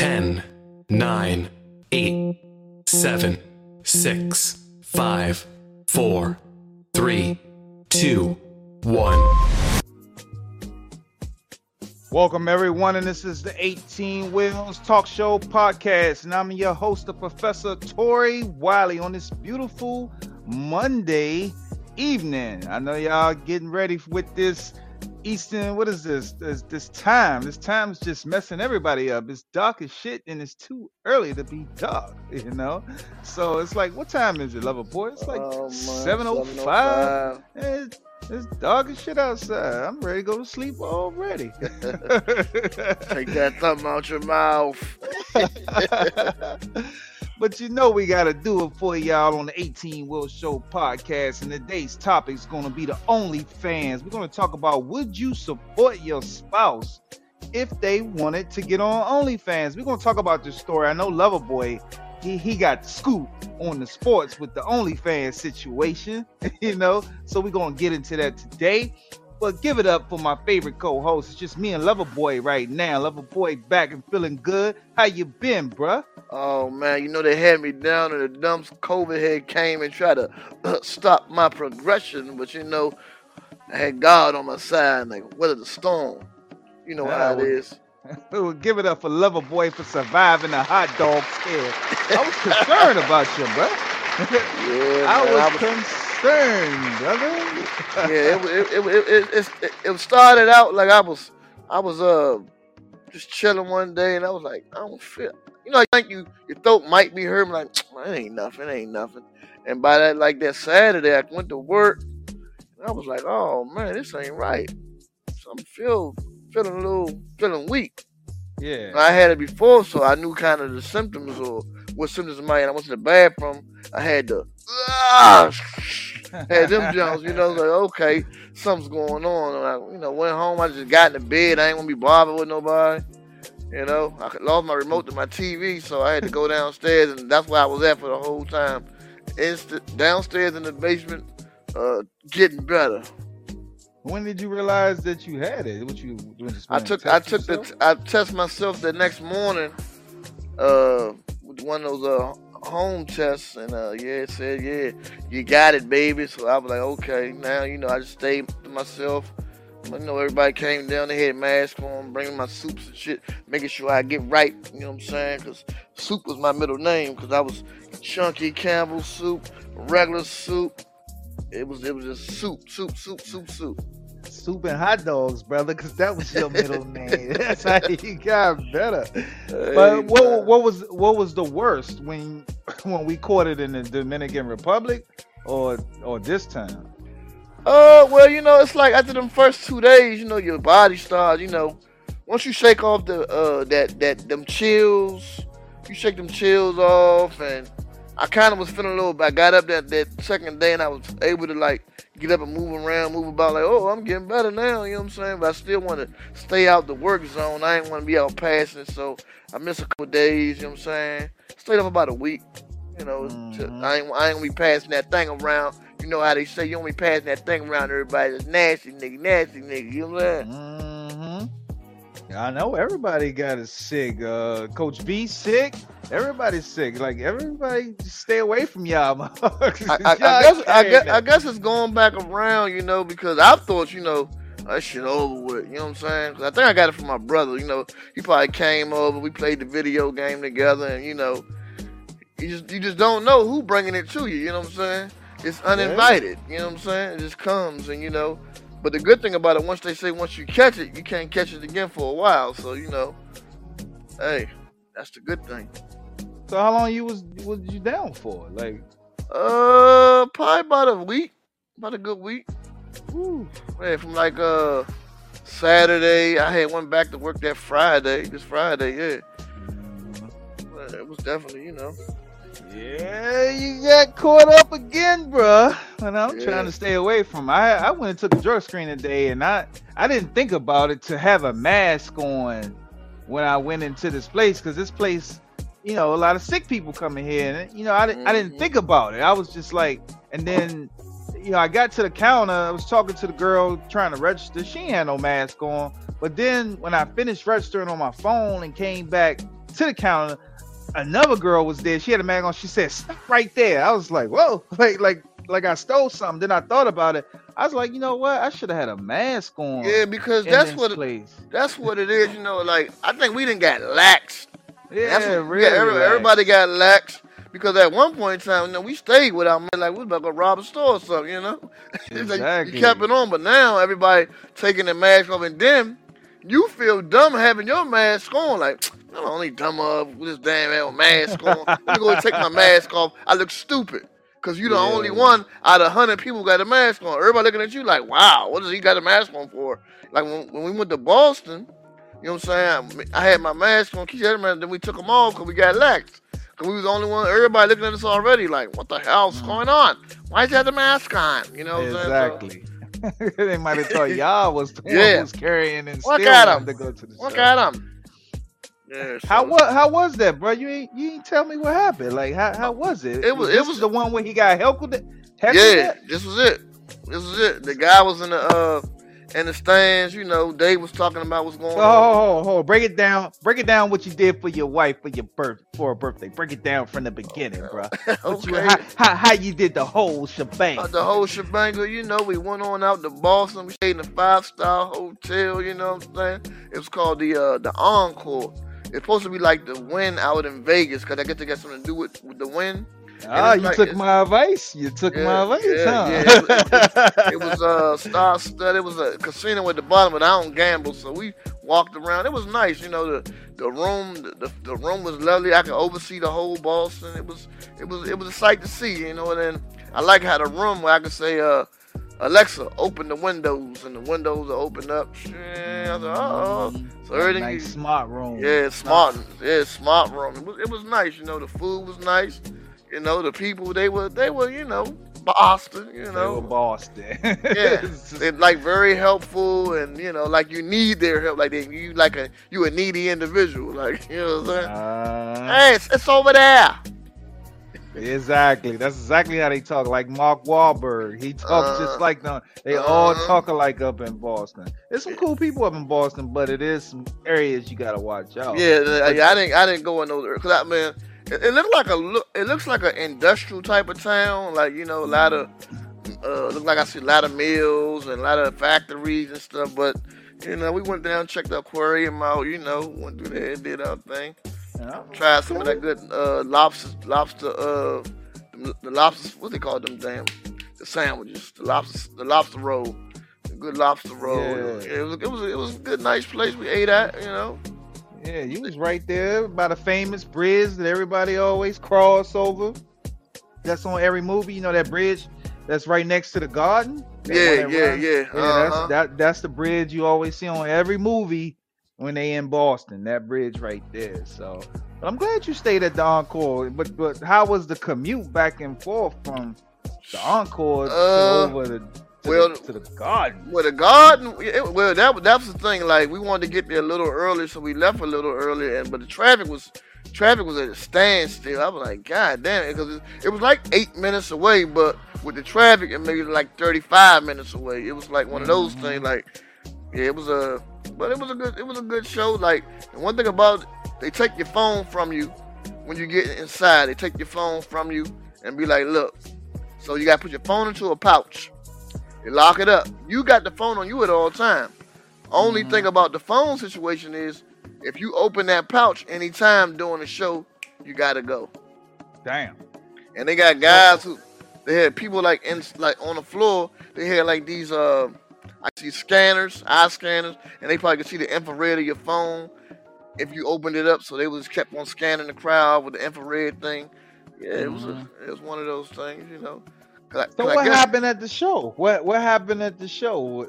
10, 9, 8, 7, 6, 5, 4, 3, 2, 1. Welcome, everyone, and this is the 18 Wheels Talk Show podcast. And I'm your host, the Professor Tori Wiley, on this beautiful Monday evening. I know y'all getting ready with this Eastern, what is this? This, this time. This time's just messing everybody up. It's dark as shit, and it's too early to be dark, you know? So it's like, what time is it, lover boy? It's like Oh, man, 7.05. It's, eh, it's dark as shit outside. I'm ready to go to sleep already. Take that thumb out your mouth. but you know we gotta do it for y'all on the 18 Will Show podcast. And today's topic is gonna be the OnlyFans. We're gonna talk about would you support your spouse if they wanted to get on OnlyFans? We're gonna talk about this story. I know Loverboy, he, he got scooped on the sports with the OnlyFans situation, you know. So we're gonna get into that today. But give it up for my favorite co-host. It's just me and Loverboy right now. Loverboy back and feeling good. How you been, bruh? Oh man, you know they had me down in the dumps. COVID had came and tried to uh, stop my progression, but you know I had God on my side, like weather the storm. You know how it Oh. is. Well, give it up for Loverboy for surviving a hot dog scare. I was concerned about you, bruh. Yeah, I man, was concerned, brother. yeah, it, it, it, it, it, it, started out like I was, I was uh just chilling one day, and I was like, I don't feel, you know, I think you your throat might be hurting, like "Man, it ain't nothing, it ain't nothing. And by that, like that Saturday, I went to work, and I was like, oh man, this ain't right. So I'm feel feeling a little feeling weak. yeah. I had it before, so I knew kind of the symptoms or what symptoms might. And I went to the bathroom. I had the ah, had them jumps, you know, like okay, something's going on. And I, you know, went home. I just got in the bed. I ain't gonna be bothered with nobody. You know, I lost my remote to my TV, so I had to go downstairs, and that's where I was at for the whole time. Inst- downstairs in the basement, uh, getting better. When did you realize that you had it? What you? Just I took I took the yourself? I test myself the next morning, uh, with one of those uh home tests, and uh yeah, it said yeah, you got it, baby. So I was like, okay, now you know I just stayed to myself. You know, everybody came down, they had masks on, bringing my soups and shit, making sure I get right. You know what I'm saying? Because soup was my middle name, because I was chunky Campbell soup, regular soup. It was it was just soup, soup, soup, soup, soup. Soup and hot dogs, brother, because that was your middle name. That's how you got better. Hey, But what man. what was what was the worst when when we caught it in the Dominican Republic or or this time? Uh, well, you know, it's like after them first two days, you know, your body starts, you know, once you shake off the uh that that them chills, you shake them chills off, and I kind of was feeling a little. I got up that that second day, and I was able to like get up and move around, move about, like, oh, I'm getting better now. You know what I'm saying? But I still want to stay out the work zone. I ain't want to be out passing, so I missed a couple days. You know what I'm saying? Stayed up about a week. You know, to- Mhm. I ain't I ain't gonna be passing that thing around. You know how they say you only passing that thing around everybody that's nasty nigga, nasty nigga. You know what I'm saying? hmm I know everybody got a sick. Uh, Coach B sick. Everybody's sick. Like everybody, stay away from y'all. I, I, I guess I guess. I guess it's going back around, you know, because I thought, you know, that shit over with. You know what I'm saying? I think I got it from my brother. You know, he probably came over. We played the video game together, and you know, you just you just don't know who bringing it to you. You know what I'm saying? It's uninvited. You know what I'm saying? It just comes, and you know. But the good thing about it, once they say once you catch it, you can't catch it again for a while. So you know, hey, that's the good thing. So how long you was was you down for? Like, Uh, probably about a week, about a good week. whew, Man, from like uh Saturday, I had went back to work that Friday. This Friday, yeah. Well, It was definitely, you know. Yeah, you got caught up again, bruh. And I'm Yeah. trying to stay away from. I I went and took a drug screen today, and I I didn't think about it to have a mask on when I went into this place because this place, you know, a lot of sick people coming here, and you know, I didn't I didn't Mhm. think about it. I was just like, and then. You know, I got to the counter. I was talking to the girl trying to register. She had no mask on. But then when I finished registering on my phone and came back to the counter. Another girl was there. She had a mask on. She said, "Stop right there." I was like, "Whoa!" Like, like, like I stole something. Then I thought about it. I was like, you know what? I should have had a mask on. Yeah, because that's what it, place. that's what it is. You know, like I think we didn't got lax. Yeah, That's what, really. yeah, every- relax. everybody got lax because at one point in time, you know, we stayed without money, like we was about to go rob a store or something, you know. It's like Exactly. you kept it on, but now everybody taking the mask off, and then you feel dumb having your mask on. Like I'm the only dumb up with this damn mask on. Let me go and take my mask off. I look stupid. Cause you're the Yeah. only one out of hundred people got a mask on. Everybody looking at you like, wow, what does he got a mask on for? Like when, when we went to Boston, you know what I'm saying? I had my mask on, Keith had a mask, then we took them off because we got lax. Because we was the only one, everybody looking at us already like, what the hell's mm. going on? Why is you have the mask on? You know what I'm saying? So, Exactly. they might have thought y'all was Yeah. was carrying and Look still at to go to the look show. at him. Yeah, How what? How was that, bro? You ain't you ain't tell me what happened. Like how how was it? It was- it was- the one where he got heckled. heckled Yeah, at? this was it. This was it. The guy was in the uh in the stands, you know, Dave was talking about what's going on. Oh, on. hold, hold, break it down. Break it down. What you did for your wife for your birth for her birthday. Break it down from the beginning, bro. What you, okay. how, how how you did the whole shebang. Uh, the whole shebang, you know, we went on out to Boston. We stayed in a five star hotel, you know what I'm saying? It was called the uh, the Encore. It's supposed to be like the Wynn out in Vegas, because I get to got something to do with, with the Wynn. Ah, you like- took my advice. You took Yeah, my advice, yeah, huh? yeah, It was uh star stud. It was a casino at the bottom, but I don't gamble, so we walked around. It was nice, you know. The the room, the, the, the room was lovely. I could oversee the whole Boston. It was it was it was a sight to see, you know. And then I like how the room where I could say, uh, Alexa, open the windows, and the windows are opened up. Yeah, I said, oh, so everything. nice smart room. yeah, smart. Yeah, smart room. It was, it was nice. You know, the food was nice. You know, the people they were they were you know Boston. You They know, were Boston. yeah, It's they're like very helpful, and you know, like you need their help. Like they, you like a you a needy individual. Like you know what I'm saying? Uh, hey, it's, it's over there. Exactly. That's exactly how they talk. Like Mark Wahlberg, he talks Uh, just like them. They all uh-huh. talk alike up in Boston. There's some cool people up in Boston, but it is some areas you gotta watch out. Yeah, I, I didn't I didn't go in those because I mean it, it looked like a look it looks like an industrial type of town. Like you know, a lot of uh, look like I see a lot of mills and a lot of factories and stuff. But you know, we went down, checked the aquarium out. You know, went through there, did our thing. Yeah. Tried some of that good uh, lobster, lobster, uh, the, the lobster. What they call them? Damn, the sandwiches, the lobster, the lobster roll, the good lobster roll. Yeah. It was, it was, it was a good, nice place we ate at. You know. Yeah, you was right there by the famous bridge that everybody always cross over. That's on every movie. You know that bridge that's right next to the garden. Yeah, yeah, yeah. Yeah, uh-huh. that's that that's the bridge you always see on every movie when they in Boston. That bridge right there. So but I'm glad you stayed at the Encore. But but how was the commute back and forth from the Encore to Uh, over the to, well- the, to the garden? Well, the garden. It, well, that was- that the thing. Like we wanted to get there a little early, so we left a little earlier. And but the traffic was traffic was at a standstill. I was like, God damn it, because it, it was like eight minutes away, but with the traffic, it made it like thirty five minutes away. It was like one of those things. Like, yeah, it was a, but it was a good, it was a good show. Like, one thing about it, they take your phone from you when you get inside. They take your phone from you and be like, look. So you gotta put your phone into a pouch. You lock it up. You got the phone on you at all time. Only Mhm. thing about the phone situation is if you open that pouch anytime during the show, you gotta go. Damn. And they got guys who they had people like in like on the floor. They had like these uh I see scanners, eye scanners, and they probably could see the infrared of your phone if you opened it up. So they was kept on scanning the crowd with the infrared thing. Yeah, it was a, it was one of those things, you know. 'Cause I- So 'cause I what guess- happened at the show? What what happened at the show?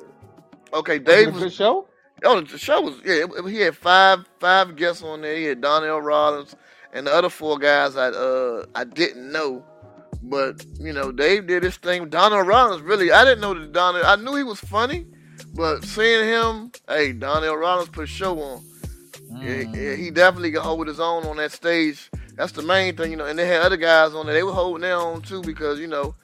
Okay, Dave a was good show? Oh, the show was yeah. it- He had five five guests on there. He had Donnell Rawlings and the other four guys I uh I didn't know, but you know Dave did his thing. Donnell Rawlings really I didn't know that Donnell. I knew he was funny, but seeing him, hey, Donnell Rawlings put a show on. Mm. yeah, he definitely could hold his own on that stage. That's the main thing, you know. And they had other guys on there. They were holding their own too because you know,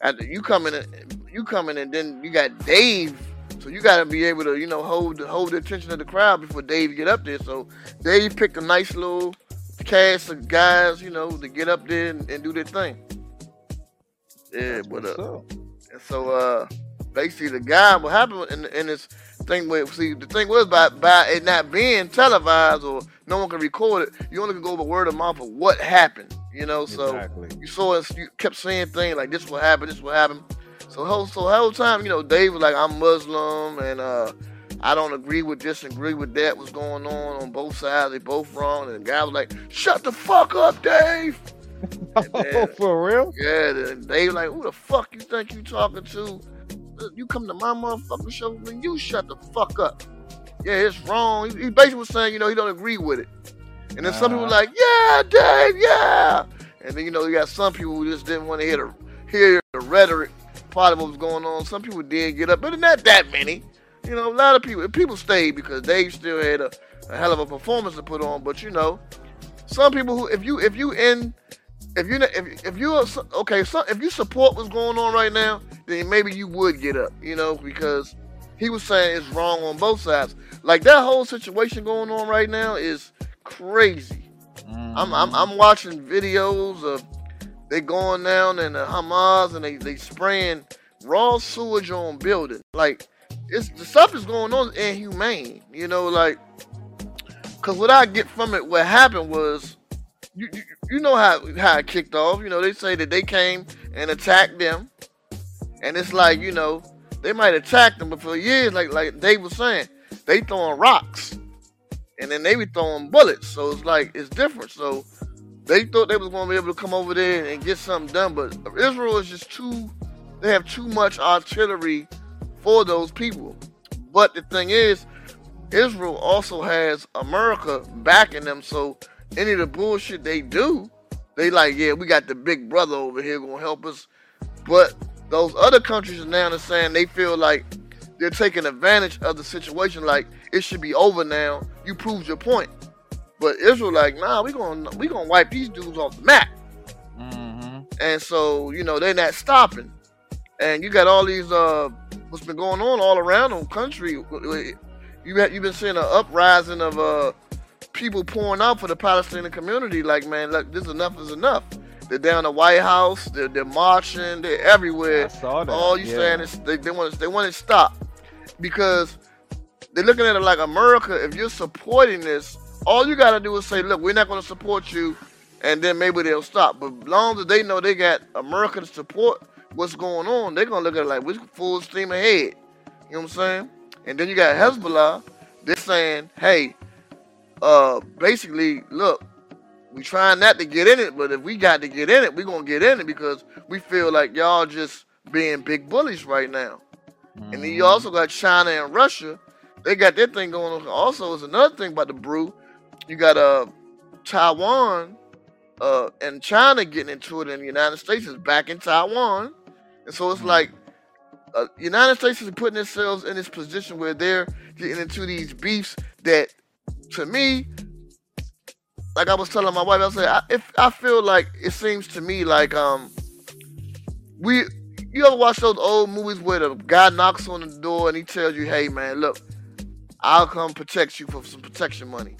after you coming in, you coming and then you got Dave So you got to be able to, you know, hold hold the attention of the crowd before Dave get up there. So Dave picked a nice little cast of guys, you know, to get up there and, and do their thing. Yeah, but uh, and so uh, basically the guy, what happened in, in this thing with see the thing was by by it not being televised or no one can record it, you only can go over word of mouth of what happened. You know, so Exactly. you saw us, you kept saying things like this will happen, this will happen. So whole so whole time, you know, Dave was like, I'm Muslim and uh I don't agree with this and agree with that. What's going on on both sides? They both wrong. And the guy was like, "Shut the fuck up, Dave." And Oh, for real? yeah, Dave like, "Who the fuck you think you talking to? You come to my motherfucking show, then you shut the fuck up." Yeah, it's wrong. He, he basically was saying, you know, he don't agree with it. And then some people Uh-huh. like, "Yeah, Dave, yeah." And then you know, you got some people who just didn't want to hear the hear the rhetoric part of what was going on. Some people did get up, but not that many. You know, a lot of people people stayed because Dave still had a, a hell of a performance to put on. But you know, some people who if you if you in if you if if you okay, so if you support what's going on right now, then maybe you would get up. You know, because he was saying it's wrong on both sides. Like that whole situation going on right now is crazy. I'm, I'm mm-hmm. I'm watching videos of they going down in the Hamas and they they spraying raw sewage on buildings. Like it's the stuff is going on is inhumane. You know, like because what I get from it, what happened was. You, you, know how how it kicked off. You know they say that they came and attacked them, and it's like you know they might attack them, but for years, like like Dave was saying, they throwing rocks, and then they be throwing bullets. So it's like it's different. So they thought they was gonna be able to come over there and get something done, but Israel is just too. They have too much artillery for those people. But the thing is, Israel also has America backing them. So any of the bullshit they do, they like, yeah, we got the big brother over here gonna help us. But those other countries now are now saying they feel like they're taking advantage of the situation. Like it should be over now. You proved your point. But Israel like, nah, we gonna we gonna wipe these dudes off the map. Mm-hmm. And so you know they're not stopping. And you got all these uh what's been going on all around the country. You have, you've been seeing an uprising of uh people pouring out for the Palestinian community. Like man, look, this enough is enough. They're down the White House. They're, they're marching. They're everywhere. I saw that. All you yeah. saying is they, they want to they want it stopped because they're looking at it like America. If you're supporting this, all you got to do is say, look, we're not going to support you, and then maybe they'll stop. But as long as they know they got America to support what's going on, they're gonna look at it like we're full steam ahead. You know what I'm saying? And then you got Hezbollah. They're saying, hey, uh, basically, look, we trying not to get in it, but if we got to get in it, we gonna get in it because we feel like y'all just being big bullies right now. And then you also got China and Russia. They got their thing going on. Also, is another thing about the brew. You got uh Taiwan uh and China getting into it, and the United States is back in Taiwan. And so it's like uh, United States is putting themselves in this position where they're getting into these beefs that, to me, like I was telling my wife, I said, I, if I feel like it seems to me like um we you ever watch those old movies where the guy knocks on the door and he tells you, "Hey man, look, I'll come protect you for some protection money."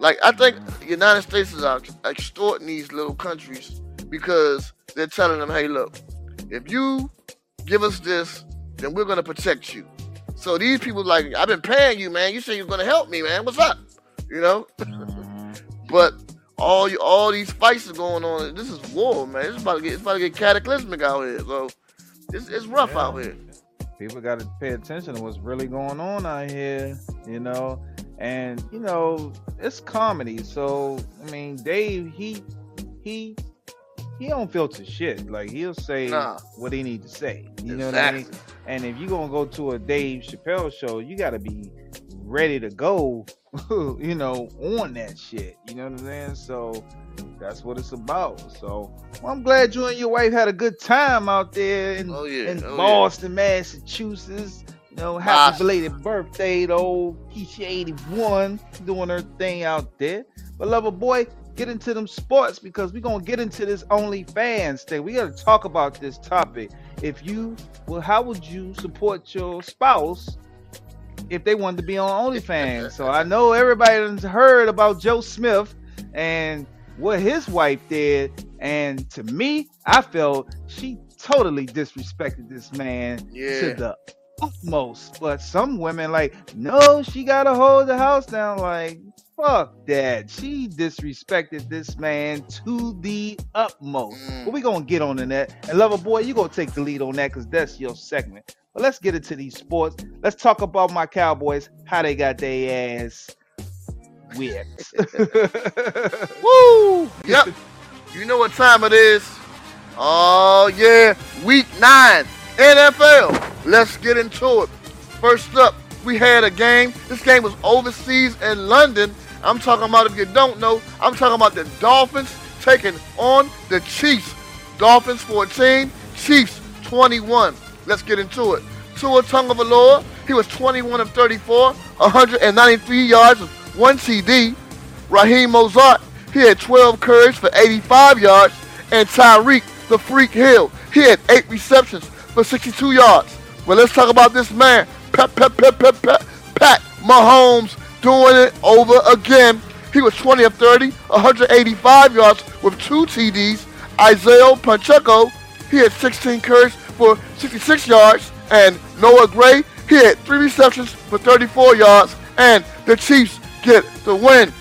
Like I think the United States is extorting these little countries because they're telling them, "Hey, look, if you give us this, then we're gonna protect you." So these people like, "I've been paying you, man. You say you're gonna help me, man. What's up?" You know. Mhm. But all you, all these fights are going on. This is war, man. It's about to get it's about to get cataclysmic out here. So it's, it's rough Yeah. out here. people got to pay attention to what's really going on out here, you know. And you know, it's comedy, so I mean, Dave, he he he don't filter shit. Like he'll say Nah. what he need to say. You know what I mean? And if you gonna go to a Dave Chappelle show, you got to be ready to go. you know, on that shit. You know what I'm saying? So that's what it's about. So well, I'm glad you and your wife had a good time out there in, Oh, yeah. in Oh, yeah. Boston, Massachusetts. You know, happy Boston. belated birthday to old Keisha 81 doing her thing out there. But lover boy, get into them sports because we're gonna get into this OnlyFans thing. We gotta talk about this topic. If you well, how would you support your spouse if they wanted to be on OnlyFans. So I know everybody's heard about Joe Smith and what his wife did. And to me, I felt she totally disrespected this man Yeah. to the utmost. But some women like, no, she gotta hold the house down. Like, fuck that. She disrespected this man to the utmost. Mm. But we gonna get on in that. And lover boy, you gonna take the lead on that because that's your segment. But let's get into these sports. Let's talk about my Cowboys, how they got their ass whipped. Woo! Yep. you know what time it is. Oh yeah, week nine, NFL. Let's get into it. First up, we had a game. This game was overseas in London. I'm talking about if you don't know, I'm talking about the Dolphins taking on the Chiefs. Dolphins 14, Chiefs 21. Let's get into it. Tua Tagovailoa, he was 21 of 34, 193 yards, one TD. Raheem Mostert, he had 12 carries for 85 yards, and Tyreek the Freak Hill, he had eight receptions for 62 yards. Well, let's talk about this man, Pat, Pat, Pat, Pat, Pat, Pat Mahomes, doing it over again. He was 20 of 30, 185 yards with two TDs. Isaiah Pacheco, he had 16 carries for 66 yards, and Noah Gray, had three receptions for 34 yards, and the Chiefs get the win.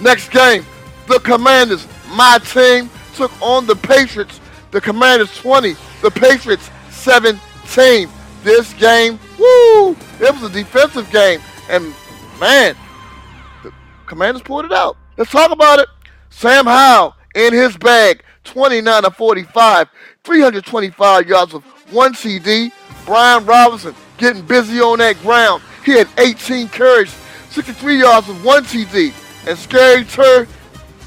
Next game, the Commanders, my team, took on the Patriots. The Commanders 20, the Patriots 17. This game, woo, it was a defensive game, and man, the Commanders pulled it out. Let's talk about it. Sam Howell in his bag, 29 of 45, 325 yards with one TD. Brian Robinson getting busy on that ground. He had 18 carries, 63 yards with one TD. And Scary Terry,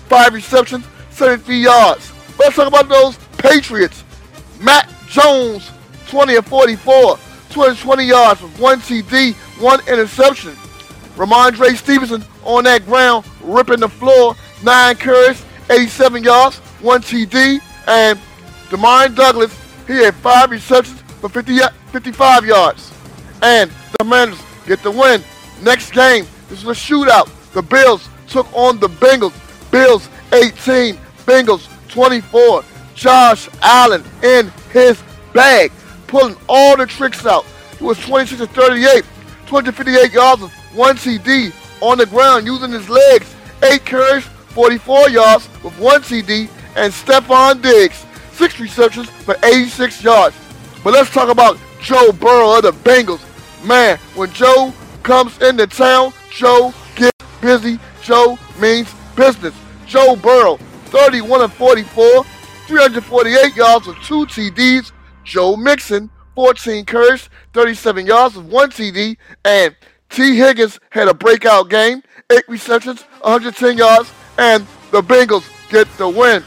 five receptions, 73 yards. Let's talk about those Patriots. Mac Jones, 20 of 44, 220 yards with one TD, one interception. Rhamondre Stevenson on that ground, ripping the floor, nine carries, 87 yards, one TD, and DeMario Douglas, he had five receptions for 50, 55 yards. And the Commanders get the win. Next game, this was a shootout. The Bills took on the Bengals. Bills 18, Bengals 24. Josh Allen in his bag, pulling all the tricks out. He was 26 to 38, 258 yards with one TD on the ground using his legs, eight carries, 44 yards with one TD, and Stefon Diggs, six receptions for 86 yards. But let's talk about Joe Burrow of the Bengals. Man, when Joe comes into town, Joe gets busy. Joe means business. Joe Burrow, 31 of 44, 348 yards with two TDs. Joe Mixon, 14 carries, 37 yards with one TD. And Tee Higgins had a breakout game, eight receptions, 110 yards, and the Bengals get the win.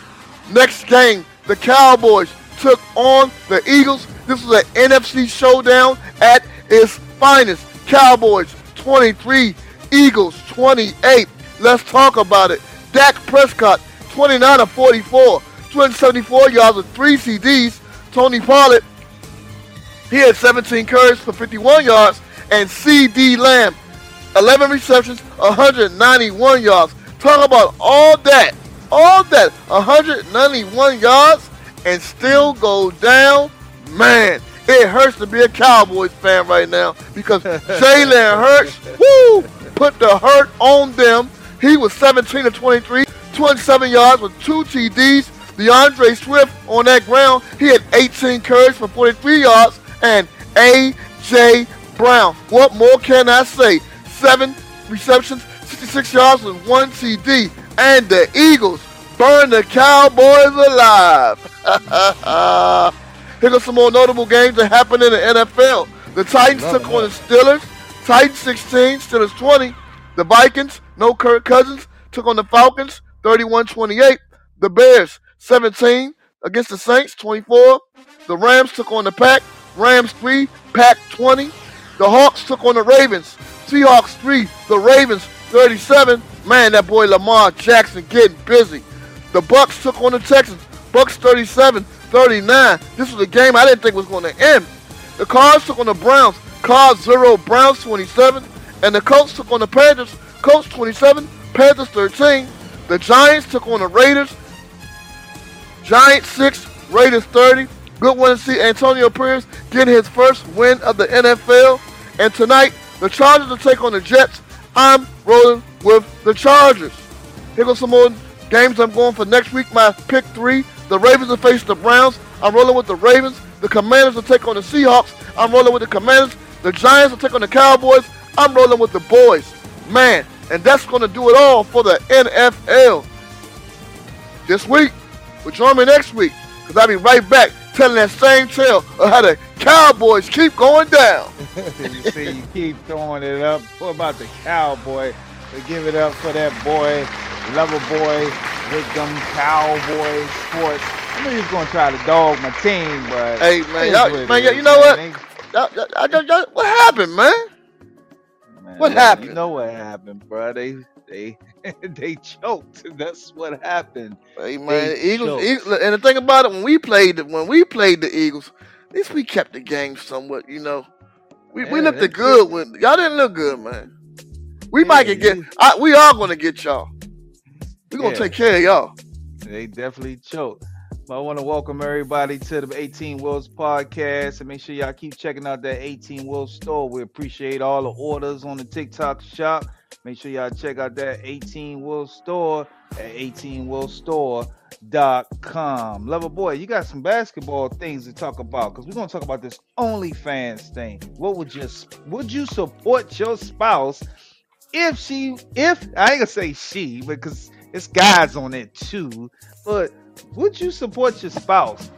Next game, the Cowboys took on the Eagles. This was an NFC showdown at its finest. Cowboys 23, Eagles 28. Let's talk about it. Dak Prescott 29 of 44, 274 yards with three TDs. Tony Pollard, he had 17 carries for 51 yards, and CeeDee Lamb 11 receptions, 191 yards. Talk about all that, all that, 191 yards, and still go down. Man, it hurts to be a Cowboys fan right now because Jalen Hurts, woo, put the hurt on them. He was 17 to 23, 27 yards with two TDs. D'Andre Swift on that ground, he had 18 carries for 43 yards, and A.J. Brown. What more can I say? Seven receptions, 66 yards with one TD, and the Eagles burn the Cowboys alive. Here are some more notable games that happened in the NFL. The Titans Love took it. on the Steelers. Titans 16, Steelers 20. The Vikings, no Kirk Cousins, took on the Falcons 31-28. The Bears 17 against the Saints 24. The Rams took on the Pack. Rams 3, Pack 20. The Hawks took on the Ravens. Seahawks 3, the Ravens 37. Man, that boy Lamar Jackson getting busy. The Bucks took on the Texans. Bucks 37, 39. This was a game I didn't think was going to end. The Cards took on the Browns Cards 0, Browns 27. And the Colts took on the Panthers. Colts 27, Panthers 13. The Giants took on the Raiders. Giants 6, Raiders 30. Good one to see Antonio Pierce getting his first win of the NFL. And tonight, the Chargers will take on the Jets. I'm rolling with the Chargers. Here goes some more games I'm going for next week. My pick three. The Ravens will face the Browns. I'm rolling with the Ravens. The Commanders will take on the Seahawks. I'm rolling with the Commanders. The Giants will take on the Cowboys. I'm rolling with the boys. Man, and that's going to do it all for the NFL this week. But join me next week because I'll be right back telling that same tale of how the Cowboys keep going down. you see, you keep throwing it up. What about the Cowboy? Give it up for that boy, lover boy, them Cowboy sports. I knew he was going to try to dog my team, but hey man, y'all, man, you know what? Y'all, y'all, y'all, what happened, man? Man, What happened? You know what happened, bro? They they they choked. That's what happened. Hey man, Eagles. Eagles, and the thing about it, when we played, the- when we played the Eagles, at least we kept the game somewhat. You know, we, we looked good when y'all didn't look good, man. We Yeah, might get I, we are gonna get y'all. We're gonna Yeah. take care of y'all. They definitely choked. But I want to welcome everybody to the 18 Wheels podcast and make sure y'all keep checking out that 18 Wheels store. We appreciate all the orders on the TikTok shop. Make sure y'all check out that 18 Wheels store at 18wheelstore.com. Lover boy, you got some basketball things to talk about because we're gonna talk about this OnlyFans thing. What would you would you support your spouse if she if I ain't gonna say she because it's guys on it too, but would you support your spouse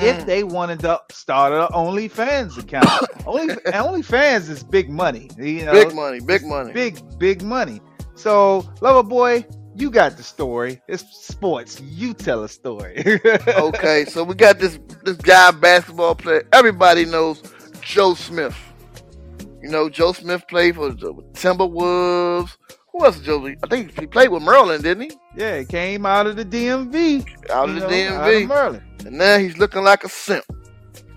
if Mm. they wanted to start an OnlyFans account? Only OnlyFans is big money, you know, big money, big money. big big money. So, lover boy, you got the story. It's sports. You tell a story. okay, so we got this this guy basketball player. Everybody knows Joe Smith. You know, Joe Smith played for the Timberwolves. Who else? Joe? I think he played with Maryland, didn't he? Yeah, he came out of the DMV. Out of the know, out of DMV. Maryland. And now he's looking like a simp.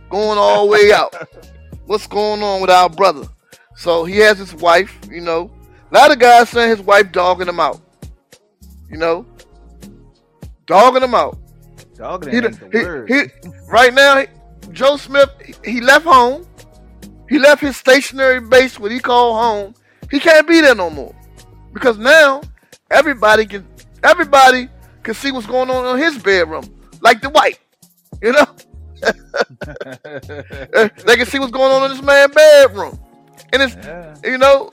Going all the way out. What's going on with our brother? So he has his wife, you know. A lot of guys saying his wife dogging him out. You know? Dogging him out. Dog He, ain't he, he, right now, Joe Smith, he left home. He left his stationary base, what he called home. He can't be there no more. Because now everybody can everybody can see what's going on in his bedroom. Like the wife. You know? Uh, they can see what's going on in this man's bedroom. And it's yeah. you know,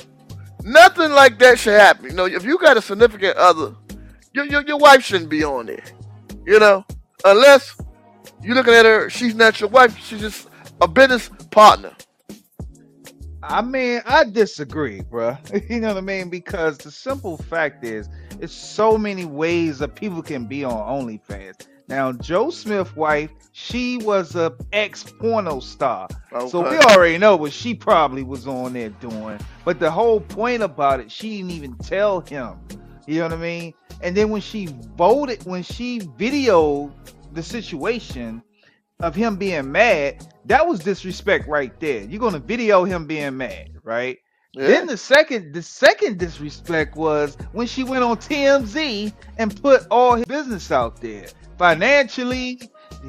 nothing like that should happen. You know, if you got a significant other, your your, your wife shouldn't be on there. You know, unless you're looking at her, she's not your wife. She's just a business partner. I mean, I disagree, bruh. You know what I mean? Because the simple fact is, it's so many ways that people can be on OnlyFans. Now, Joe Smith's wife, she was a ex porno star. So we already know what she probably was on there doing. But the whole point about it, she didn't even tell him. You know what I mean? And then when she voted, when she videoed the situation of him being mad, that was disrespect right there. You're gonna video him being mad, right? Yeah. Then the second the second disrespect was when she went on TMZ and put all his business out there. Financially,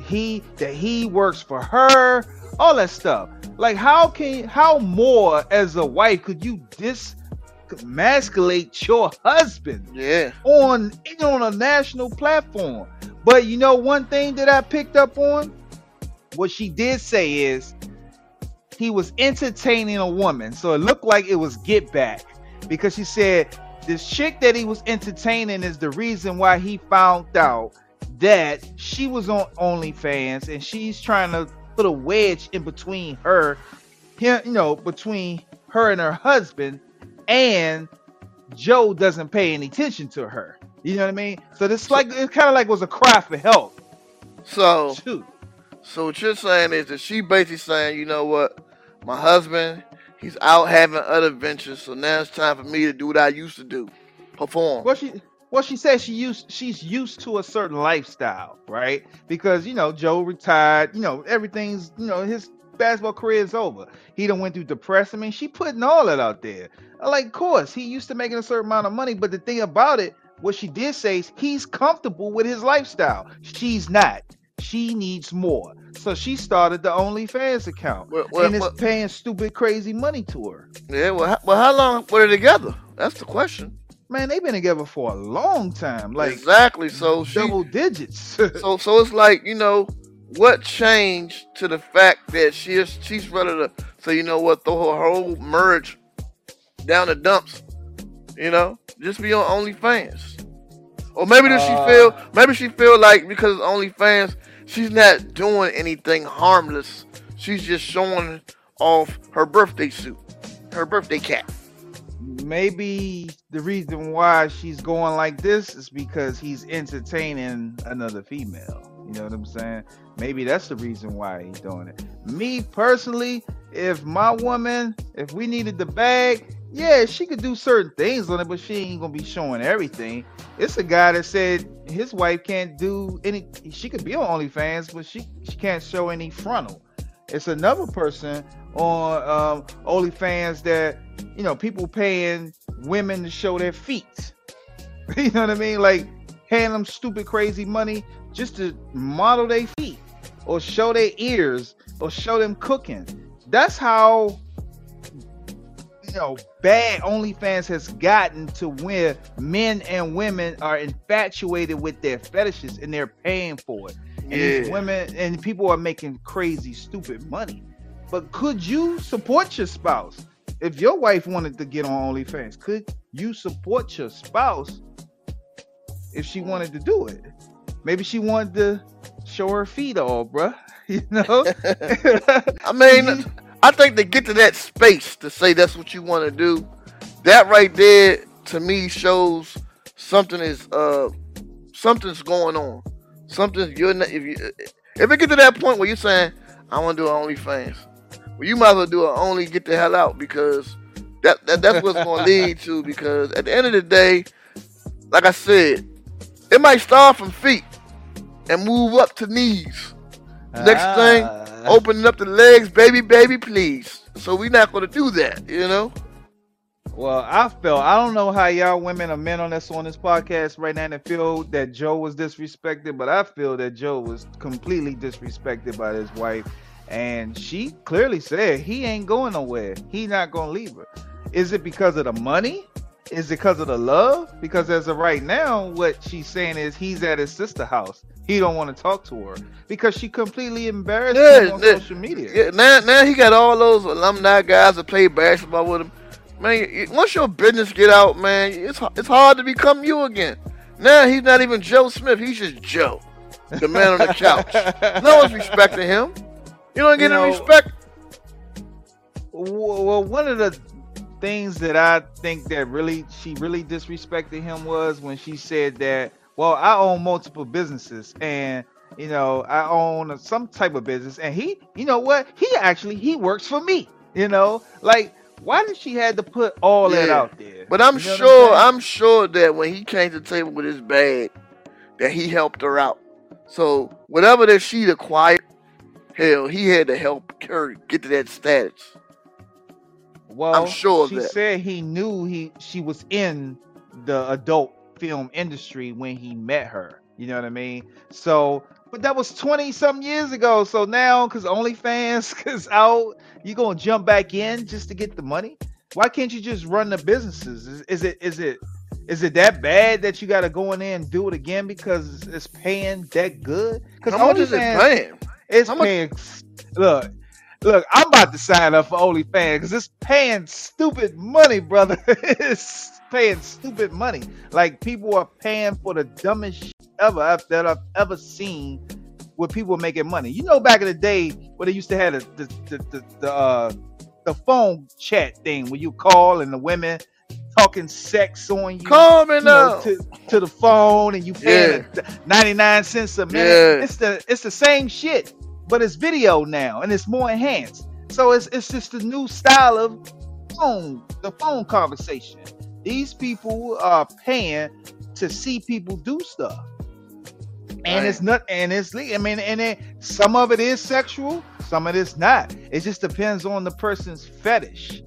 he that he works for her, all that stuff. Like how can how more as a wife could you dismasculate your husband yeah. on on a national platform? But you know one thing that I picked up on? What she did say is he was entertaining a woman. So it looked like it was get back because she said this chick that he was entertaining is the reason why he found out that she was on OnlyFans and she's trying to put a wedge in between her, him, you know, between her and her husband, and Joe doesn't pay any attention to her. You know what I mean? So this like it kind of like was a cry for help So, too. So what you're saying is that she basically saying, you know what, my husband, he's out having other ventures, so now it's time for me to do what I used to do, perform. Well, she well she said she used she's used to a certain lifestyle, right? Because you know Joe retired, you know everything's you know his basketball career is over. He done went through depression. I mean, she putting all that out there. Like, of course, he used to making a certain amount of money, but the thing about it, what she did say is he's comfortable with his lifestyle. She's not. She needs more. So she started the OnlyFans account Well, well, and is well- paying stupid, crazy money to her. Yeah, well, how, well, how long were they together? That's the question. Man, they've been together for a long time, like exactly. So she, double digits. so so it's like you know what changed to the fact that she is she's ready to say you know what throw her whole merge down the dumps, you know, just be on OnlyFans, or maybe does Uh, she feel maybe she feel like because OnlyFans she's not doing anything harmless, she's just showing off her birthday suit, her birthday cap. Maybe the reason why she's going like this is because he's entertaining another female. You know what I'm saying? Maybe that's the reason why he's doing it. Me personally, if my woman, if we needed the bag, yeah, she could do certain things on it, but she ain't gonna be showing everything. It's a guy that said his wife can't do any. She could be on OnlyFans, but she she can't show any frontal. It's another person on um, OnlyFans that you know people paying women to show their feet. you know what I mean? Like paying them stupid crazy money just to model their feet or show their ears or show them cooking. That's how you know bad OnlyFans has gotten to where men and women are infatuated with their fetishes and they're paying for it. And these women and people are making crazy, stupid money. But could you support your spouse? If your wife wanted to get on OnlyFans, could you support your spouse if she wanted to do it? Maybe she wanted to show her feet all, bruh. You know? I mean, I think to get to that space to say that's what you want to do, that right there to me shows something is uh something's going on. Something you're not if you if it get to that point where you're saying I want to do an OnlyFans, well you might as well do an Only get the hell out because that, that that's what's going to lead to because at the end of the day, like I said, it might start from feet and move up to knees. Next thing, Ah. opening up the legs, baby, baby, please. So we're not going to do that, you know. Well, I felt I don't know how y'all women or men on this on this podcast right now that feel that Joe was disrespected, but I feel that Joe was completely disrespected by his wife, and she clearly said he ain't going nowhere. He not gonna leave her. Is it because of the money? Is it because of the love? Because as of right now, what she's saying is he's at his sister house. He don't want to talk to her because she completely embarrassed Yeah, him on yeah, social media. Yeah, now, now he got all those alumni guys that play basketball with him. Man, once your business get out, man, it's it's hard to become you again. Now he's not even Joe Smith. He's just Joe, the man on the couch. No one's respecting him. You don't get You any respect. Well, one of the things that I think that really she really disrespected him was when she said that, well, I own multiple businesses and you know, I own some type of business and he, you know what? He actually he works for me, you know? Like why did she had to put all that out there? But I'm You know sure, saying? I'm sure that when he came to the table with his bag, that he helped her out. So whatever that she acquired, hell, he had to help her get to that status. Well, I'm sure she that. said he knew he she was in the adult film industry when he met her. You know what I mean? So, but that was 20 some years ago. So now, because OnlyFans is out, you gonna jump back in just to get the money? Why can't you just run the businesses? Is, is it is it is it that bad that you got to go in there and do it again because it's paying that good? Because How much is it paying? it's How much- paying. Look, look, I'm about to sign up for OnlyFans because it's paying stupid money, brother. it's paying stupid money. Like people are paying for the dumbest shit ever that I've ever seen. Where people are making money. You know, back in the day where they used to have the the the, the, the uh the phone chat thing where you call and the women talking sex on you coming you know, now. to, to the phone and you pay a 99 cents a minute. Yeah. It's the it's the same shit, but it's video now and it's more enhanced. So it's it's just the new style of phone, the phone conversation. These people are paying to see people do stuff. and it's not and it's I mean, and it, some of it is sexual, some of it's not. It just depends on the person's fetish.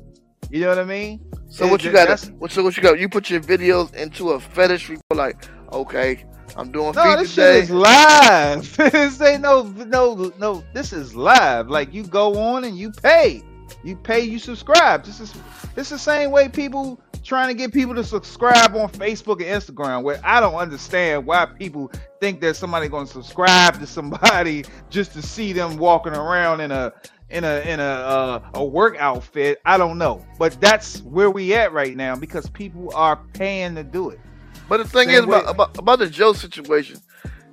You know what I mean? So It- what you got? What so what you got? You put your videos into a fetish. People like, okay, I'm doing No, feet this today. shit is live. this ain't no no no. This is live. Like you go on and you pay. You pay. You subscribe. This is this the same way people trying to get people to subscribe on Facebook and Instagram. Where I don't understand why people think that somebody going to subscribe to somebody just to see them walking around in a in a in a uh, a work outfit. I don't know, but that's where we at right now because people are paying to do it. But the thing Same is about, about about the Joe situation,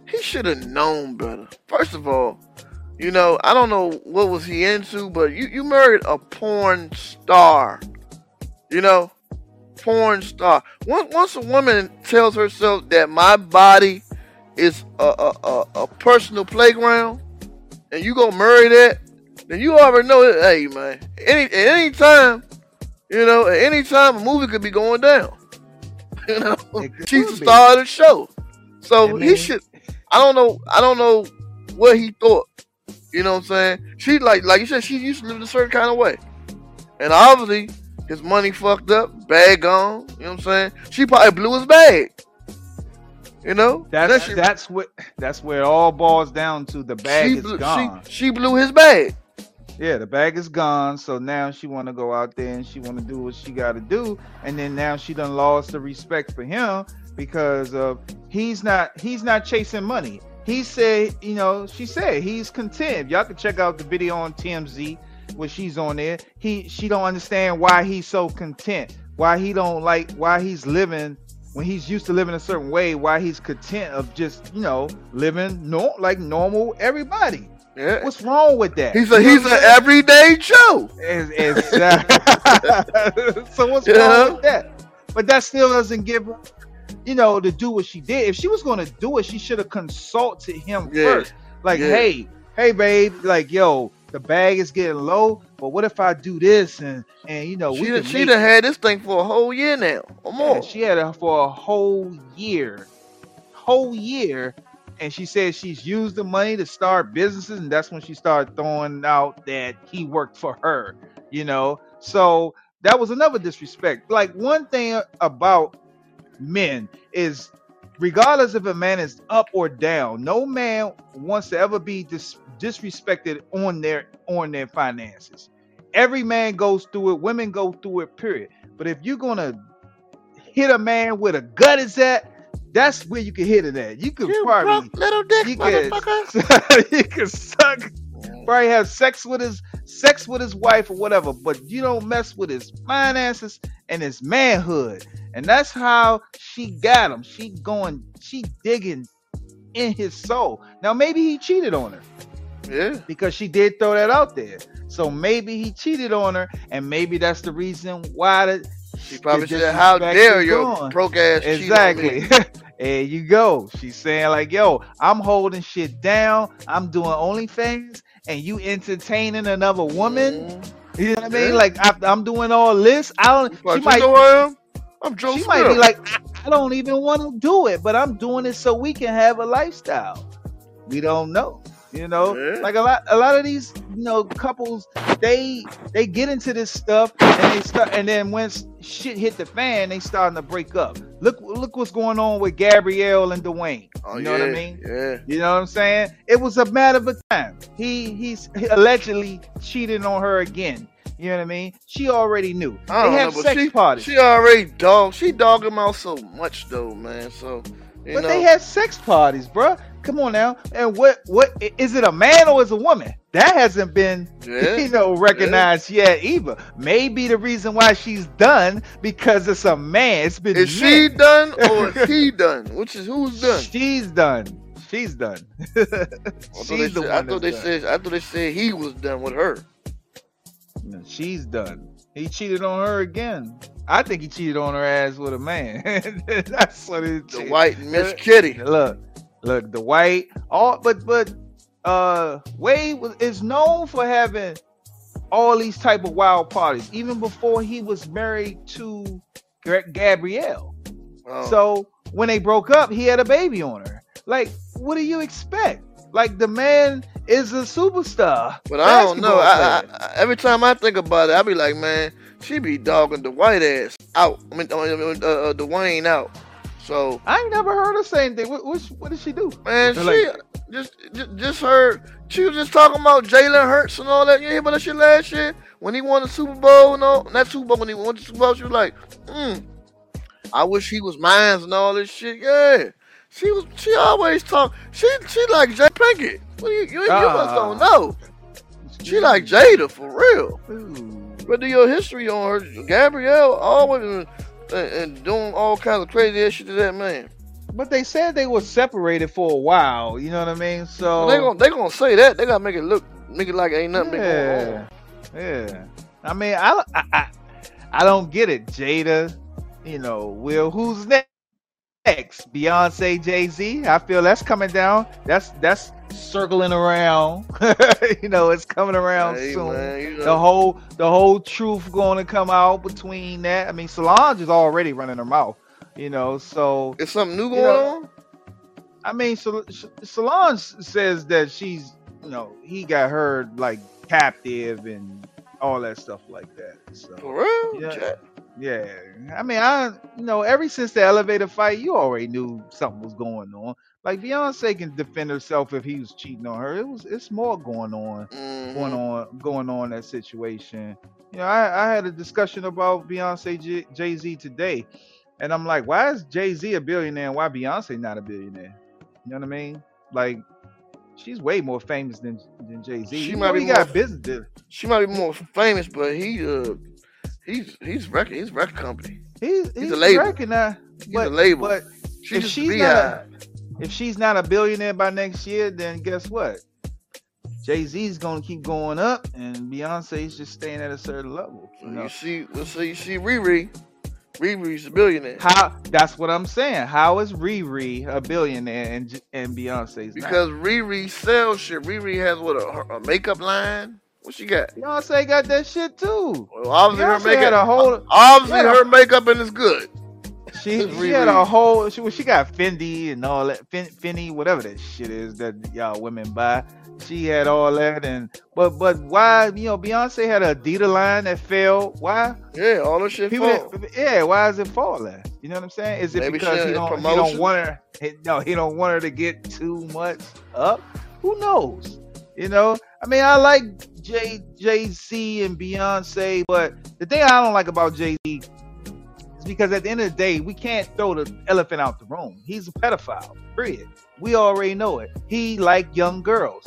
he should have known better. First of all, you know, I don't know what was he into, but you you married a porn star. You know, porn star. Once once a woman tells herself that my body is a a, a, a personal playground, and you gonna marry that, then you already know that. Hey man, any at any time, you know, at any time a movie could be going down. You know, she's the star of the show. So he should. I don't know. I don't know what he thought. You know what I'm saying? She like like you said. She used to live in a certain kind of way, and obviously his money fucked up, bag gone. You know what I'm saying? She probably blew his bag. You know? That's That shit- that's what that's where it all boils down to. The bag she is blew, gone. She, she blew his bag. Yeah, the bag is gone. So now she want to go out there and she want to do what she got to do, and then now she done lost the respect for him because of he's not he's not chasing money. He said, you know, she said he's content. Y'all can check out the video on TMZ where she's on there. He she don't understand why he's so content. Why he don't like why he's living when he's used to living a certain way, why he's content of just, you know, living no, like normal everybody. Yeah. What's wrong with that? He's a You he's an everyday Joe. Is- is- so what's Yeah. wrong with that? But that still doesn't give her, you know, to do what she did. If she was going to do it, she should have consulted him Yeah. first. Like, hey, hey, babe, like, yo, the bag is getting low, but what if I do this and and you know She can done, she make- done had this thing for a whole year now or more. she had it for a whole year, whole year, and she said she's used the money to start businesses, and that's when she started throwing out that he worked for her. You know, so that was another disrespect. Like one thing about men is, regardless if a man is up or down, no man wants to ever be dis- disrespected on their on their finances. Every man goes through it. Women go through it. Period. But if you're gonna hit a man where the gut is at, that's where you can hit it at. You could You probably broke little dick you could motherfucker. you could suck, probably have sex with his sex with his wife or whatever, but you don't mess with his finances and his manhood. And that's how she got him. She going, she digging in his soul. Now maybe he cheated on her Yeah. because she did throw that out there. So maybe he cheated on her, and maybe that's the reason why the She probably said, "How dare your gone." broke ass cheat on me." Exactly. there you go. She's saying like, "Yo, I'm holding shit down. I'm doing OnlyFans, and you entertaining another woman. Mhm. You know what I mean? Yeah. Like I, I'm doing all this. I don't. She you might. know I am? I'm Joe She Smith. might be like, I, I don't even want to do it, but I'm doing it so we can have a lifestyle. We don't know. You know, Yeah. like a lot, a lot of these, you know, couples, they they get into this stuff and they start, and then once shit hit the fan, they starting to break up. Look, look what's going on with Gabrielle and Dwyane. oh, you know yeah, what I mean? Yeah. You know what I'm saying? It was a matter of time. He he's allegedly cheating on her again. You know what I mean? She already knew. I They have know, sex she, parties. She already dog. She dog him out so much though, man. So you but know, they had sex parties, bruh. Come on now. And what what is it a man or is it a woman? That hasn't been yeah. you know recognized yet either. Maybe the reason why she's done because it's a man. It's been Is she done or is he done? Which is who's done? She's done. She's done. I thought they she's the said, I thought they done. said I thought they said he was done with her. No, she's done. He cheated on her again. I think he cheated on her ass with a man. That's what it The white Miss Kitty. Look, look, the white. All but but uh Wade was is known for having all these type of wild parties, even before he was married to Gabrielle. Oh, So when they broke up, he had a baby on her. Like, what do you expect? Like the man is a superstar. But I don't know. I. I, I- every time I think about it, I be like, man, she be dogging the white ass out. I mean, uh, uh, Dwyane out. So I ain't never heard her say anything. What, what, what did she do? man, she like- just, just just heard. She was just talking about Jalen Hurts and all that. You hear about that shit last year when he won the Super Bowl and all. Not Super Bowl when he won the Super Bowl. She was like, mm, I wish he was mine and all this shit. Yeah. She was. She always talk. She she like Jay Pinkett. What do you you, you must Ah. don't know. She like Jada for real. Ooh. But do your history on her, Gabrielle, always and, doing all kinds of crazy shit to that man. But they said they were separated for a while. You know what I mean? So they gonna they gonna say that. They gotta make it look make it like ain't nothing yeah, on. yeah. I mean, I, I, I, I don't get it, Jada. You know, Will, who's next? Next, Beyonce, Jay Z. I feel that's coming down. That's that's circling around. you know, it's coming around Hey, soon. man, you know, the whole the whole truth going to come out between that. I mean, Solange is already running her mouth. You know, so is something new you going know, on? I mean, Sol- Solange says that she's, you know, he got her like captive and all that stuff like that. So For real? Yeah. Yeah, I mean, I, you know, ever since the elevator fight, you already knew something was going on. Like Beyonce can defend herself if he was cheating on her. It was, it's more going on Mhm. going on going on that situation. You know, I, I had a discussion about Beyonce Jay Z today, and I'm like, why is Jay Z a billionaire and why Beyonce not a billionaire? You know what I mean? Like, she's way more famous than than Jay Z. She You might be more got business. deal- She might be more famous, but he uh he's he's record he's record company. He's he's, a label. recognized, He's but a label. but She's if she's a not beehive. If she's not a billionaire by next year, then guess what? Jay Z's gonna keep going up, and Beyonce's just staying at a certain level. You know? You see, let's say you see Riri. Riri's a billionaire How? That's what I'm saying. How is Riri a billionaire and and Beyonce's because Riri sells shit. Riri has what a, a makeup line. What she got? not? Beyonce got that shit too. Well, obviously her makeup. had a whole. obviously yeah. her makeup and it's good. She, she had a whole. She, she got Fendi and all that. Fin, Finny, whatever that shit is that y'all women buy. She had all that and but but why you know Beyonce had a Adidas line that failed. Why? Yeah, all that shit. People, fall. yeah. Why is it falling? You know what I'm saying? Is it Maybe because he don't, he don't want her? He, no, he don't want her to get too much up. Who knows? You know. I mean, I like Jay Jay Z and Beyonce, but the thing I don't like about Jay Z because at the end of the day, we can't throw the elephant out the room. He's a pedophile. Period. We already know it. He like young girls.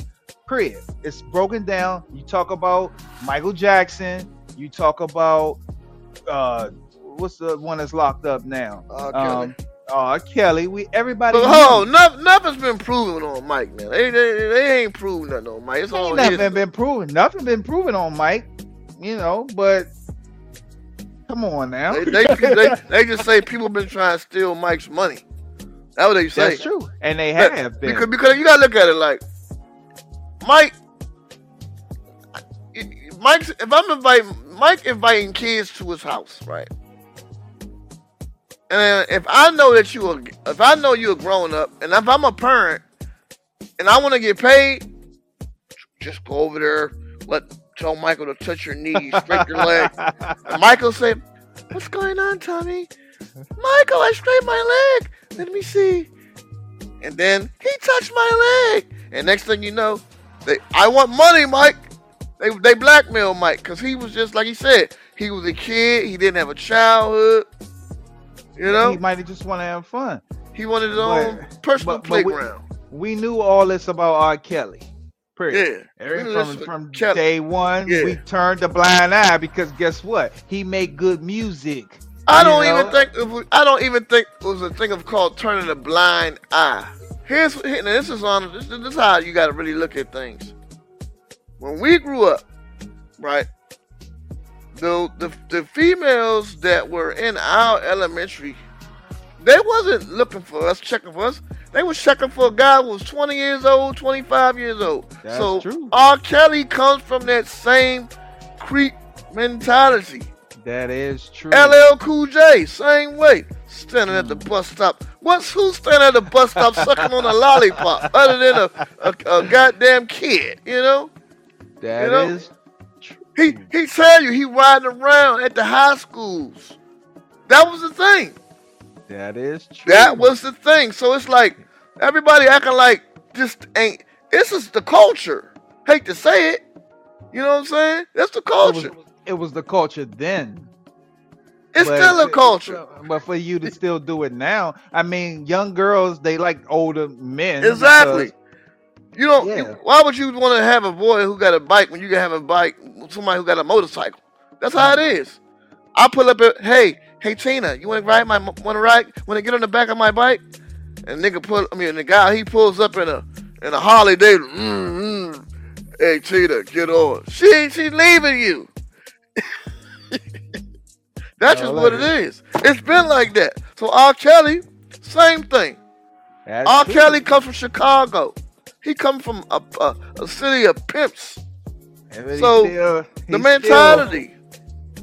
Period. It's broken down. You talk about Michael Jackson. You talk about uh, what's the one that's locked up now? Uh, Kelly. Um, uh, Kelly. We everybody. But nothing, nothing's been proven on Mike man. They, they, they ain't proven nothing on Mike. It's all nothing his. been proven. Nothing been proven on Mike. You know, but come on now. They, they, they, they just say people been trying to steal Mike's money. That's what they say. That's true, and they But- have been. Because, because you gotta look at it like Mike. Mike's if I'm inviting Mike inviting kids to his house, right? And if I know that you are, if I know you're grown up, and if I'm a parent, and I want to get paid, just go over there, let tell Michael to touch your knee, scrape your leg, and Michael say, "What's going on, Tommy?" Michael, I scraped my leg. Let me see. And then he touched my leg. And next thing you know, they I want money, Mike. They they blackmail Mike because he was just like he said. He was a kid. He didn't have a childhood. You know, he might have just want to have fun. he wanted his But- own personal but- but we- playground. We knew all this about R. Kelly. Period. yeah, We from from day one, Yeah. we turned a blind eye because guess what? He made good music. I don't know? even think was, I don't even think it was a thing of called turning a blind eye. Here's here, this is on this, this is how you got to really look at things. When we grew up, right? The, the the females that were in our elementary, they wasn't looking for us, checking for us. They was checking for a guy who was 20 years old, 25 years old. That's so true. R. Kelly comes from that same creep mentality. That is true. LL Cool J, same way. Standing at the mm. bus stop What's who's standing at the bus stop sucking on a lollipop other than a, a, a goddamn kid? You know, That You know? is he he tell you he riding around at the high schools. That was the thing. that is true. That was the thing. So it's like everybody acting like just ain't. This is the culture. Hate to say it. You know what I'm saying? That's the it was, culture. it was the culture then. It's But- still a culture. But for you to still do it now, I mean, young girls they like older men. Exactly. You don't. Yeah. you- why would you want to have a boy who got a bike when you can have a bike somebody who got a motorcycle? That's how it is. I pull up hey hey Tina, you want to ride my want to ride? Want to get on the back of my bike? And nigga pull. I mean the guy he pulls up in a in a Harley Davidson. Mm, mm. Hey Tina, get on. She she leaving you. That's just what it is. It's been like that. So R. Kelly, same thing. That's R. true. Kelly comes from Chicago. He come from a, a, a city of pimps. And but he so, still- The he still- mentality.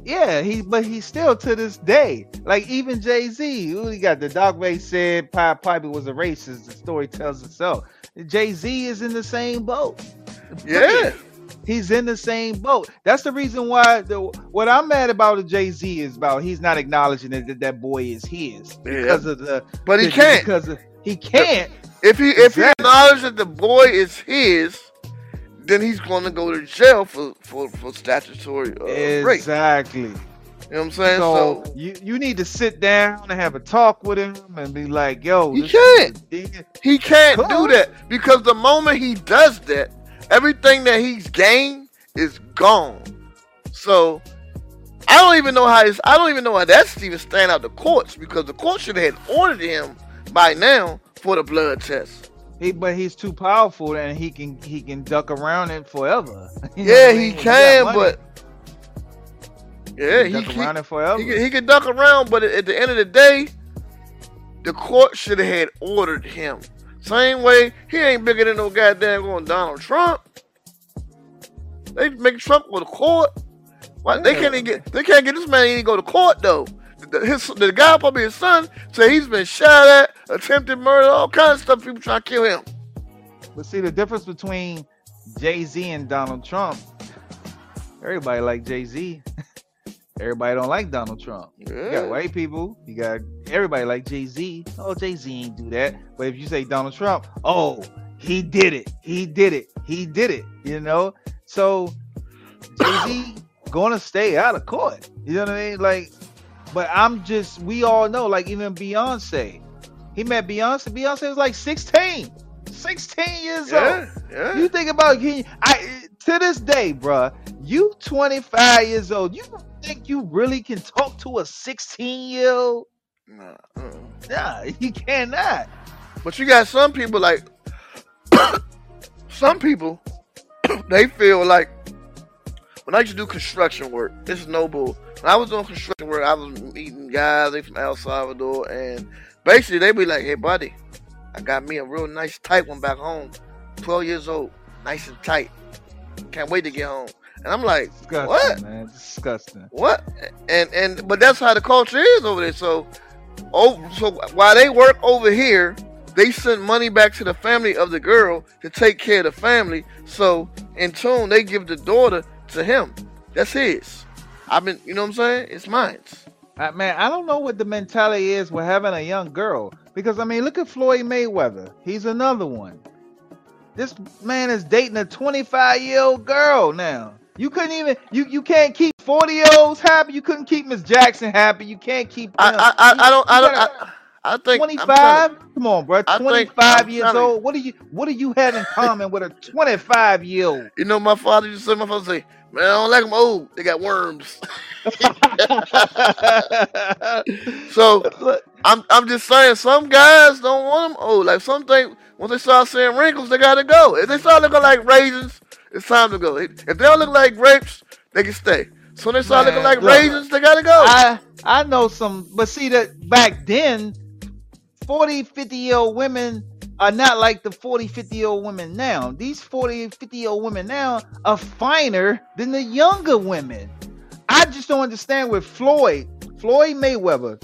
Yeah, he but he's still to this day. Like even Jay Z, who he got the Dog Bay said Pied Piper was a racist. The story tells itself. Jay Z is in the same boat. Yeah. He's in the same boat. That's the reason why the what I'm mad about the Jay Z is about he's not acknowledging that that, boy is his Yeah. because of the But he the- can't. because of, he can't. If he if he acknowledges that the boy is his, then he's going to go to jail for for, for statutory uh, rape. exactly. You know what I'm saying? So, So, you you need to sit down and have a talk with him and be like, yo, He can't. he can't do that because the moment he does that, everything that he's gained is gone. So. I don't even know how I don't even know how that's even staying out the courts because the court should have ordered him by now for the blood test. He, but he's too powerful and he can he can duck around it forever. You Yeah, I he mean? Can, money, but yeah, he he, duck he, around it forever. he, can, he can duck around, but at the end of the day, the court should have had ordered him. Same way, he ain't bigger than no goddamn going Donald Trump. They make Trump go to court. Why they can't even get they can't get this man to go to court though. The, his, the guy, probably his son, said he's been shot at, attempted murder, all kinds of stuff. People trying to kill him. But see the difference between Jay Z and Donald Trump. Everybody like Jay Z. Everybody don't like Donald Trump. You got white people. You got everybody like Jay Z. Oh, Jay Z ain't do that. But if you say Donald Trump, oh, he did it. He did it. He did it. You know. So Jay Z gonna stay out of court. You know what I mean? Like, but I'm just. We all know. Like even Beyonce. He met Beyonce. Beyonce was like 16. 16 years old. Yeah, yeah. You think about you, I to this day, bruh, you 25 years old. You think you really can talk to a 16 year old? Nah, uh-uh. Nah, you cannot. But you got some people like some people they feel like when I used to do construction work, this is no bull. When I was doing construction work, I was meeting guys they from El Salvador and basically they be like, Hey buddy, I got me a real nice tight one back home. Twelve years old, nice and tight. Can't wait to get home. And I'm like, Disgusting, What? man. Disgusting. what? And and but that's how the culture is over there. So, oh, so while they work over here, they send money back to the family of the girl to take care of the family. So in turn, they give the daughter to him. That's his. I've been, you know what I'm saying? It's mine. Uh, man, I don't know what the mentality is with having a young girl. Because I mean, look at Floyd Mayweather. He's another one. This man is dating a 25 year old girl now. You couldn't even you you can't keep 40 year olds happy. You couldn't keep Miss Jackson happy. You can't keep I. I, I, I don't I don't I, I think 25 to- come on bro I think- 25 years old what do you what do you have in common with a 25 year old You know, my father used to say, my father say, man, I don't like them old. They got worms. So I'm I'm just saying some guys don't want them old. Like some think once they start seeing wrinkles, they gotta go. If they start looking like raisins, it's time to go. If they don't look like grapes, they can stay. So when they start Man, looking like look. raisins, they gotta go. I I know some but see that back then 40 50 year old women are not like the 40 50 year old women now these 40 50 year old women now are finer than the younger women I just don't understand with Floyd Floyd Mayweather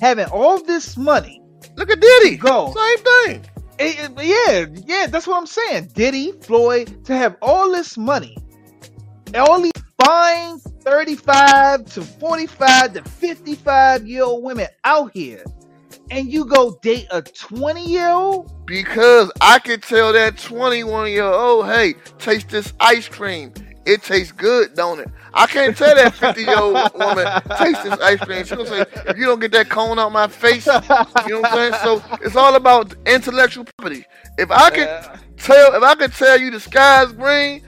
having all this money. Look at Diddy. Go. Same thing. It- it- yeah, yeah, that's what I'm saying. Diddy, Floyd, to have all this money, all these fine 35 to 45 to 55 year old women out here, and you go date a 20 year old? Because I could tell that 21 year old, hey, taste this ice cream. It tastes good, don't it? I can't tell that 50 year old woman, taste this ice cream. She's gonna say, if you don't get that cone out my face, you know what I'm saying? So it's all about intellectual property. If I can tell, if I can tell you the sky's green,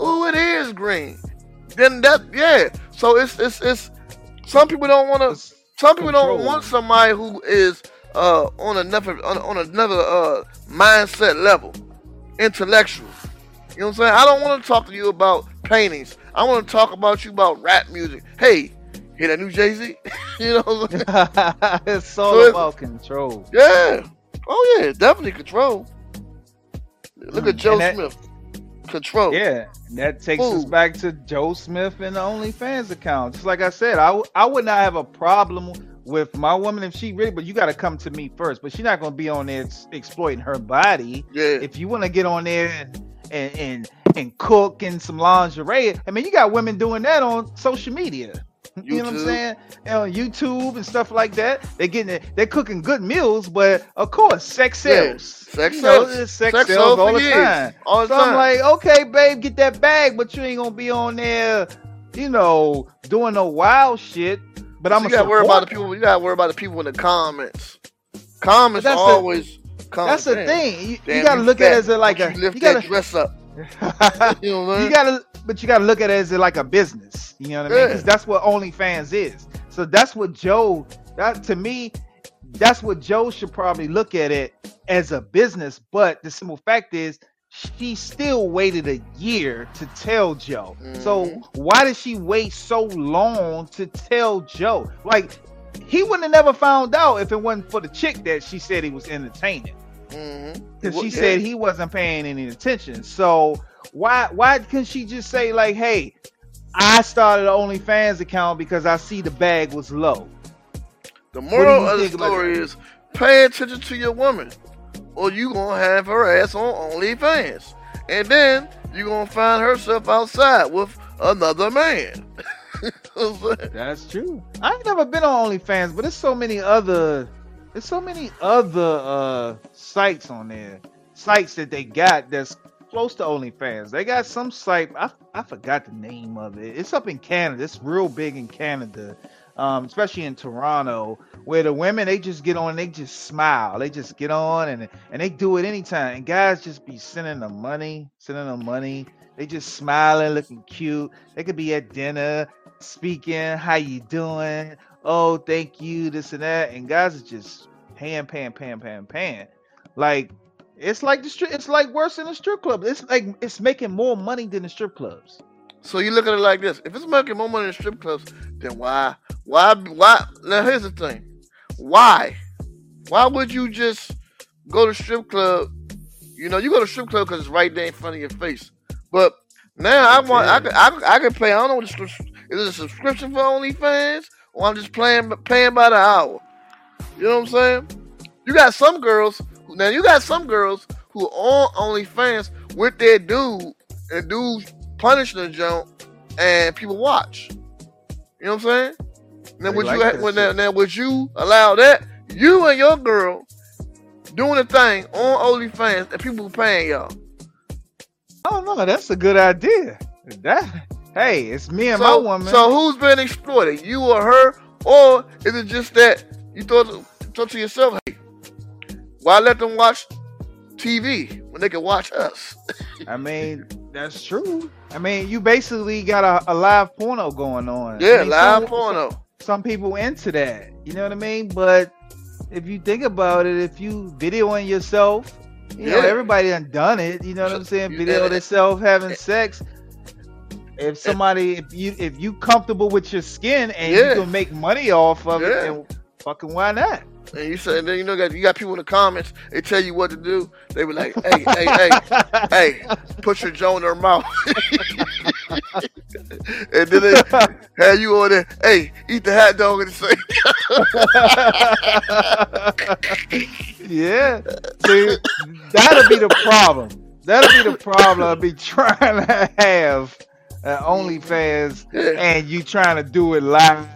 ooh, it is green. Then that, yeah. So it's it's it's. Some people don't want to. Some people don't want somebody who is uh on another on, on another uh mindset level, intellectual. You know what I'm saying? I don't want to talk to you about paintings. I want to talk about you about rap music. Hey, hear that new Jay Z? you know what I'm saying? it's all So it's- about control. Yeah. Oh yeah, definitely control. Look at Mm, Joe that- Smith. Control. Yeah, and that takes us back to Joe Smith and the OnlyFans account. Just like I said, I, w- I would not have a problem with my woman if she really, but you got to come to me first. But she's not going to be on there ex- exploiting her body. Yeah. If you want to get on there and, and and and cook in some lingerie, I mean, you got women doing that on social media. You know what I'm saying? And on YouTube and stuff like that. They're getting it. They're cooking good meals, but of course, sex Yeah, sells. sex You know, sells. it's sex, Sex sells all the years. time. All the So time. I'm like, okay, babe, get that bag, but you ain't gonna be on there, you know, doing no wild shit. But I'm you gonna gotta worry about the people. You gotta worry about the people in the comments. Comments But that's the- always. That's the thing. You, you gotta look at it as a, like a. you lift You gotta, dress up. You know you gotta, but you gotta look at it as like a business. You know what I mean? Yeah. Because that's what OnlyFans is. So that's what Joe. That to me, that's what Joe should probably look at it as a business. But the simple fact is, she still waited a year to tell Joe. So Mhm. why did she wait so long to tell Joe? Like he wouldn't have never found out if it wasn't for the chick that she said he was entertaining. Because Well, she yeah. said he wasn't paying any attention. So why why couldn't she just say like, hey, I started an OnlyFans account because I see the bag was low. The moral of the story is pay attention to your woman, or you gonna have her ass on OnlyFans, and then you gonna find herself outside with another man. That's true. I ain't never been on OnlyFans, but there's so many other there's so many other uh sites on there. Sites that they got that's close to OnlyFans. They got some site, I, I forgot the name of it. It's up in Canada. It's real big in Canada. Um, especially in Toronto, where the women they just get on, they just smile, they just get on and and they do it anytime. And guys just be sending them money, sending them money. They just smiling, looking cute. They could be at dinner, speaking, how you doing? Oh, thank you, this and that. And guys are just paying, paying, paying, paying, paying. Like it's like the strip. It's like worse than a strip club. It's like it's making more money than the strip clubs. So you look at it like this: if it's making more money in strip clubs, then why, why, why? Now here's the thing: why, why would you just go to strip club? You know, you go to strip club because it's right there in front of your face. But now I want, I could, I, I could pay. I don't know the is it a subscription for OnlyFans, or I'm just playing, paying by the hour. You know what I'm saying? You got some girls. Now you got some girls who on OnlyFans with their dude, and dude punishing the jump, and people watch. You know what I'm saying? Now They would like you ha- now, now would you allow that? You and your girl doing a thing on OnlyFans and people paying y'all. I don't know. That's a good idea. That hey, it's me and so, my woman. so who's been exploited? You or her? Or is it just that you thought thought to yourself, hey, why let them watch TV when they can watch us? I mean, that's true. I mean, you basically got a, a live porno going on. I Yeah, mean, live some- porno. some people into that. You know what I mean? But if you think about it, if you videoing yourself, you know, everybody done done it. You know what I'm saying? You- Video themselves having sex. If somebody, if you, if you comfortable with your skin and Yeah. you can make money off of it, Yeah. then fucking why not? And you said, then you know, you got people in the comments. They tell you what to do. They were like, "Hey, hey, hey, hey, put your jaw in her mouth." and then they have you on there. Hey, eat the hot dog the same. yeah. See, that'll be the problem. That'll be the problem. I'll be trying to have uh, OnlyFans and you trying to do it live